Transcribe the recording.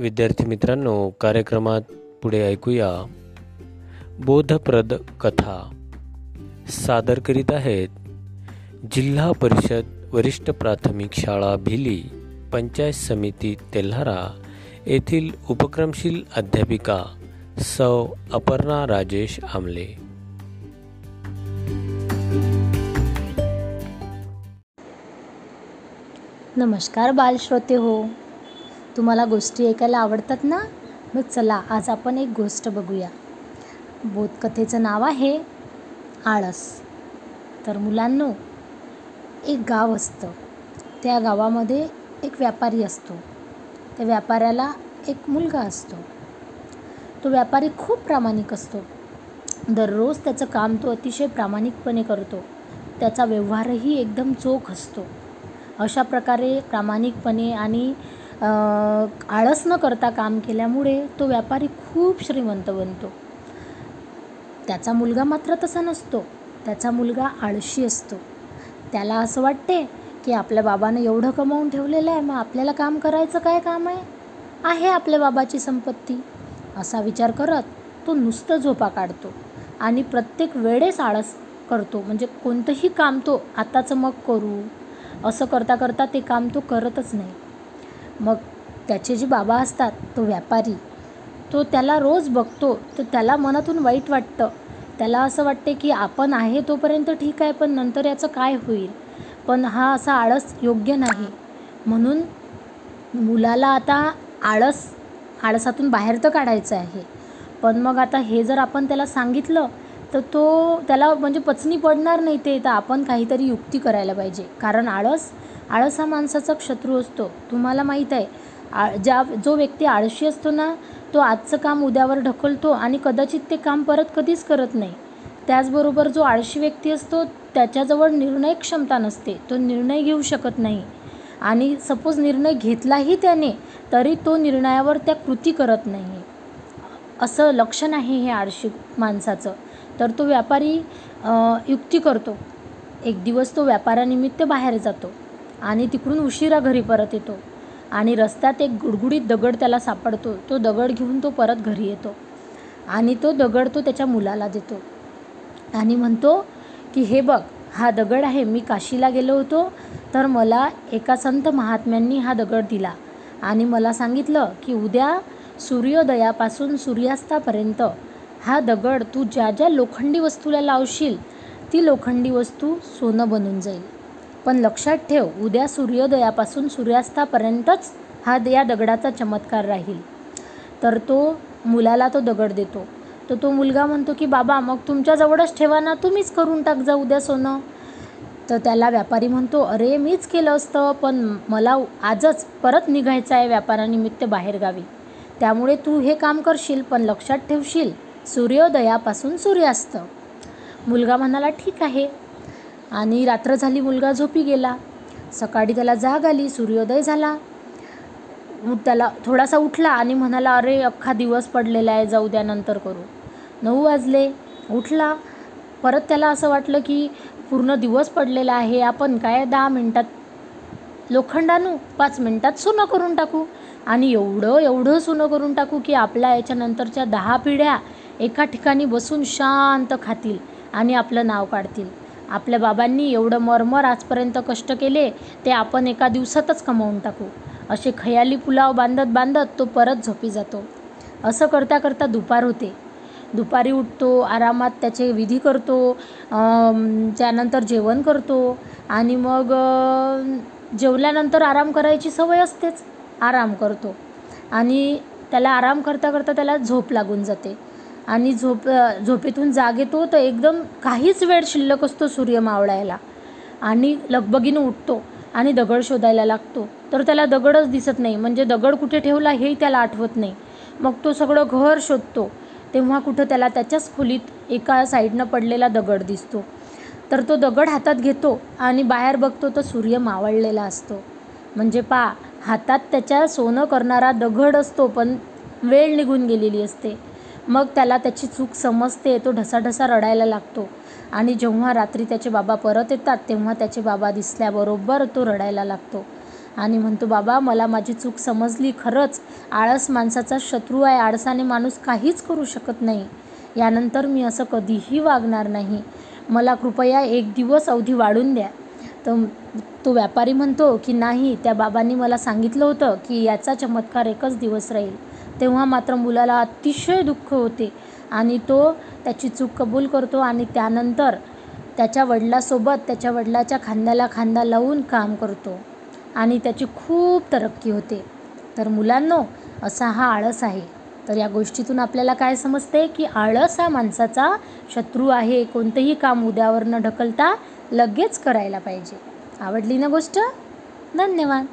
विद्यार्थी मित्रांनो कार्यक्रमात पुढे ऐकूया. बोधप्रद कथा. सादर करीत आहेत जिल्हा परिषद वरिष्ठ प्राथमिक शाळा भिली पंचायत समिती तेल्हारा येथील उपक्रमशील अध्यापिका सौ अपर्णा राजेश आमले. नमस्कार बालश्रोते हो. तुम्हाला गोष्टी ऐकायला आवडतात ना? मग चला आज आपण एक गोष्ट बघूया. बोधकथेचं नाव आहे आळस. तर मुलांनो एक गाव असतं. त्या गावामध्ये एक व्यापारी असतो. त्या व्यापाऱ्याला एक मुलगा असतो. तो व्यापारी खूप प्रामाणिक असतो. दररोज त्याचं काम तो अतिशय प्रामाणिकपणे करतो. त्याचा व्यवहारही एकदम चोख असतो. अशा प्रकारे प्रामाणिकपणे आणि आळस न करता काम केल्यामुळे तो व्यापारी खूप श्रीमंत बनतो. त्याचा मुलगा मात्र तसा नसतो. त्याचा मुलगा आळशी असतो. त्याला असं वाटते की आपल्या बाबानं एवढं कमावून ठेवलेलं आहे मग आपल्याला काम करायचं काय काम आहे? आहे आपल्या बाबाची संपत्ती. असा विचार करत तो नुसतं झोपा काढतो आणि प्रत्येक वेळेस आळस करतो. म्हणजे कोणतंही काम तो आताचं मग करू. असं करता करता ते काम तो करतच नाही. मग त्याचे जे बाबा असतात तो व्यापारी तो त्याला रोज बघतो. तर त्याला मनातून वाईट वाटतं. त्याला असं वाटते की आपण आहे तोपर्यंत ठीक आहे पण नंतर याचं काय होईल? पण हा असा आळस योग्य नाही. म्हणून मुलाला आता आळस आळसातून बाहेर तर काढायचं आहे. पण मग आता हे जर आपण त्याला सांगितलं तर तो त्याला म्हणजे पचनी पडणार नाही ते तर आपण काहीतरी युक्ती करायला पाहिजे. कारण आळस आळस हा माणसाचा शत्रू असतो. तुम्हाला माहीत आहे आ ज्या जो व्यक्ती आळशी असतो ना तो आजचं काम उद्यावर ढकलतो आणि कदाचित ते काम परत कधीच करत नाही. त्याचबरोबर जो आळशी व्यक्ती असतो त्याच्याजवळ निर्णय क्षमता नसते. तो निर्णय घेऊ शकत नाही. आणि सपोज निर्णय घेतलाही त्याने तरी तो निर्णयावर त्या कृती करत नाही. असं लक्षण आहे हे आळशी माणसाचं. तर तो व्यापारी युक्ती करतो. एक दिवस तो व्यापारानिमित्त बाहेर जातो आणि तिकडून उशिरा घरी परत येतो आणि रस्त्यात एक गुडगुडीत दगड त्याला सापडतो. तो दगड घेऊन तो परत घरी येतो आणि तो दगड तो त्याच्या मुलाला देतो आणि म्हणतो की हे बघ हा दगड आहे. मी काशीला गेलो होतो तर मला एका संत महात्म्यांनी हा दगड दिला आणि मला सांगितलं की उद्या सूर्योदयापासून सूर्यास्तापर्यंत हा दगड तू ज्या ज्या लोखंडी वस्तूला लावशील ती लोखंडी वस्तू सोनं बनून जाईल. पण लक्षात ठेव उद्या सूर्योदयापासून सूर्यास्तापर्यंतच हा या दगडाचा चमत्कार राहील. तर तो मुलाला तो दगड देतो. तर तो मुलगा म्हणतो की बाबा मग तुमच्याजवळच ठेवा ना तुम्हीच करून टाक जा उद्या सोनं. तर त्याला व्यापारी म्हणतो अरे मीच केलं असतं पण मला आजच परत निघायचं आहे व्यापारानिमित्त बाहेरगावी. त्यामुळे तू हे काम करशील पण लक्षात ठेवशील सूर्योदयापासून सूर्यास्त मुलगा म्हणाला ठीक आहे. आणि रात्र झाली मुलगा झोपी गेला. सकाळी त्याला जाग आली सूर्योदय झाला. त्याला थोडासा उठला आणि म्हणाला अरे अख्खा दिवस पडलेला आहे जाऊ द्या नंतर करू. नऊ वाजले उठला. परत त्याला असं वाटलं की पूर्ण दिवस पडलेला आहे आपण काय दहा मिनटात लोखंड आणू पाच मिनटात सोनं करून टाकू? आणि एवढं एवढं सोनं करून टाकू की आपल्या याच्यानंतरच्या दहा पिढ्या एका ठिकाणी बसून शांत खातील आणि आपलं नाव काढतील. आपल्या बाबांनी एवढं मरमर आजपर्यंत कष्ट केले ते आपण एका दिवसातच कमावून टाकू. असे खयाली पुलाव बांधत बांधत तो परत झोपी जातो. असं करता करता दुपार होते. दुपारी उठतो आरामात त्याचे विधी करतो त्यानंतर जेवण करतो आणि मग जेवल्यानंतर आराम करायची सवय असतेच. आराम करतो. आणि त्याला आराम करता करता त्याला झोप लागून जाते. आणि झोप झोपेतून जाग येतो तर एकदम काहीच वेळ शिल्लक असतो सूर्य मावळायला. आणि लगबगीनं उठतो आणि दगड शोधायला लागतो. तर त्याला दगडच दिसत नाही. म्हणजे दगड कुठे ठेवला हेही त्याला आठवत नाही. मग तो सगळं घर शोधतो. तेव्हा कुठं त्याला त्याच्याच खोलीत एका साईडनं पडलेला दगड दिसतो. तर तो दगड हातात घेतो आणि बाहेर बघतो तर सूर्य मावळलेला असतो. म्हणजे पा हातात त्याच्या सोनं करणारा दगड असतो पण वेळ निघून गेलेली असते. मग त्याला त्याची चूक समजते तो ढसाढसा रडायला लागतो. आणि जेव्हा रात्री त्याचे बाबा परत येतात तेव्हा त्याचे बाबा दिसल्याबरोबर तो रडायला लागतो. आणि म्हणतो बाबा मला माझी चूक समजली खरंच. आळस माणसाचा शत्रू आहे. आळसाने माणूस काहीच करू शकत नाही. यानंतर मी असं कधीही वागणार नाही. मला कृपया एक दिवस अवधी वाढून द्या. तर तो व्यापारी म्हणतो की नाही त्या बाबांनी मला सांगितलं होतं की याचा चमत्कार एकच दिवस राहील. तेव्हा मात्र मुलाला अतिशय दुःख होते आणि तो त्याची चूक कबूल करतो आणि त्यानंतर त्याच्या वडिलासोबत त्याच्या वडिलाच्या खांद्याला खांदा लावून काम करतो आणि त्याची खूप तरक्की होते. तर मुलांनो असा हा आळस आहे. तर या गोष्टीतून आपल्याला काय समजते की आळस हा माणसाचा शत्रू आहे. कोणतंही काम उद्यावर न ढकलता लगेच करायला पाहिजे. आवडली ना गोष्ट? धन्यवाद.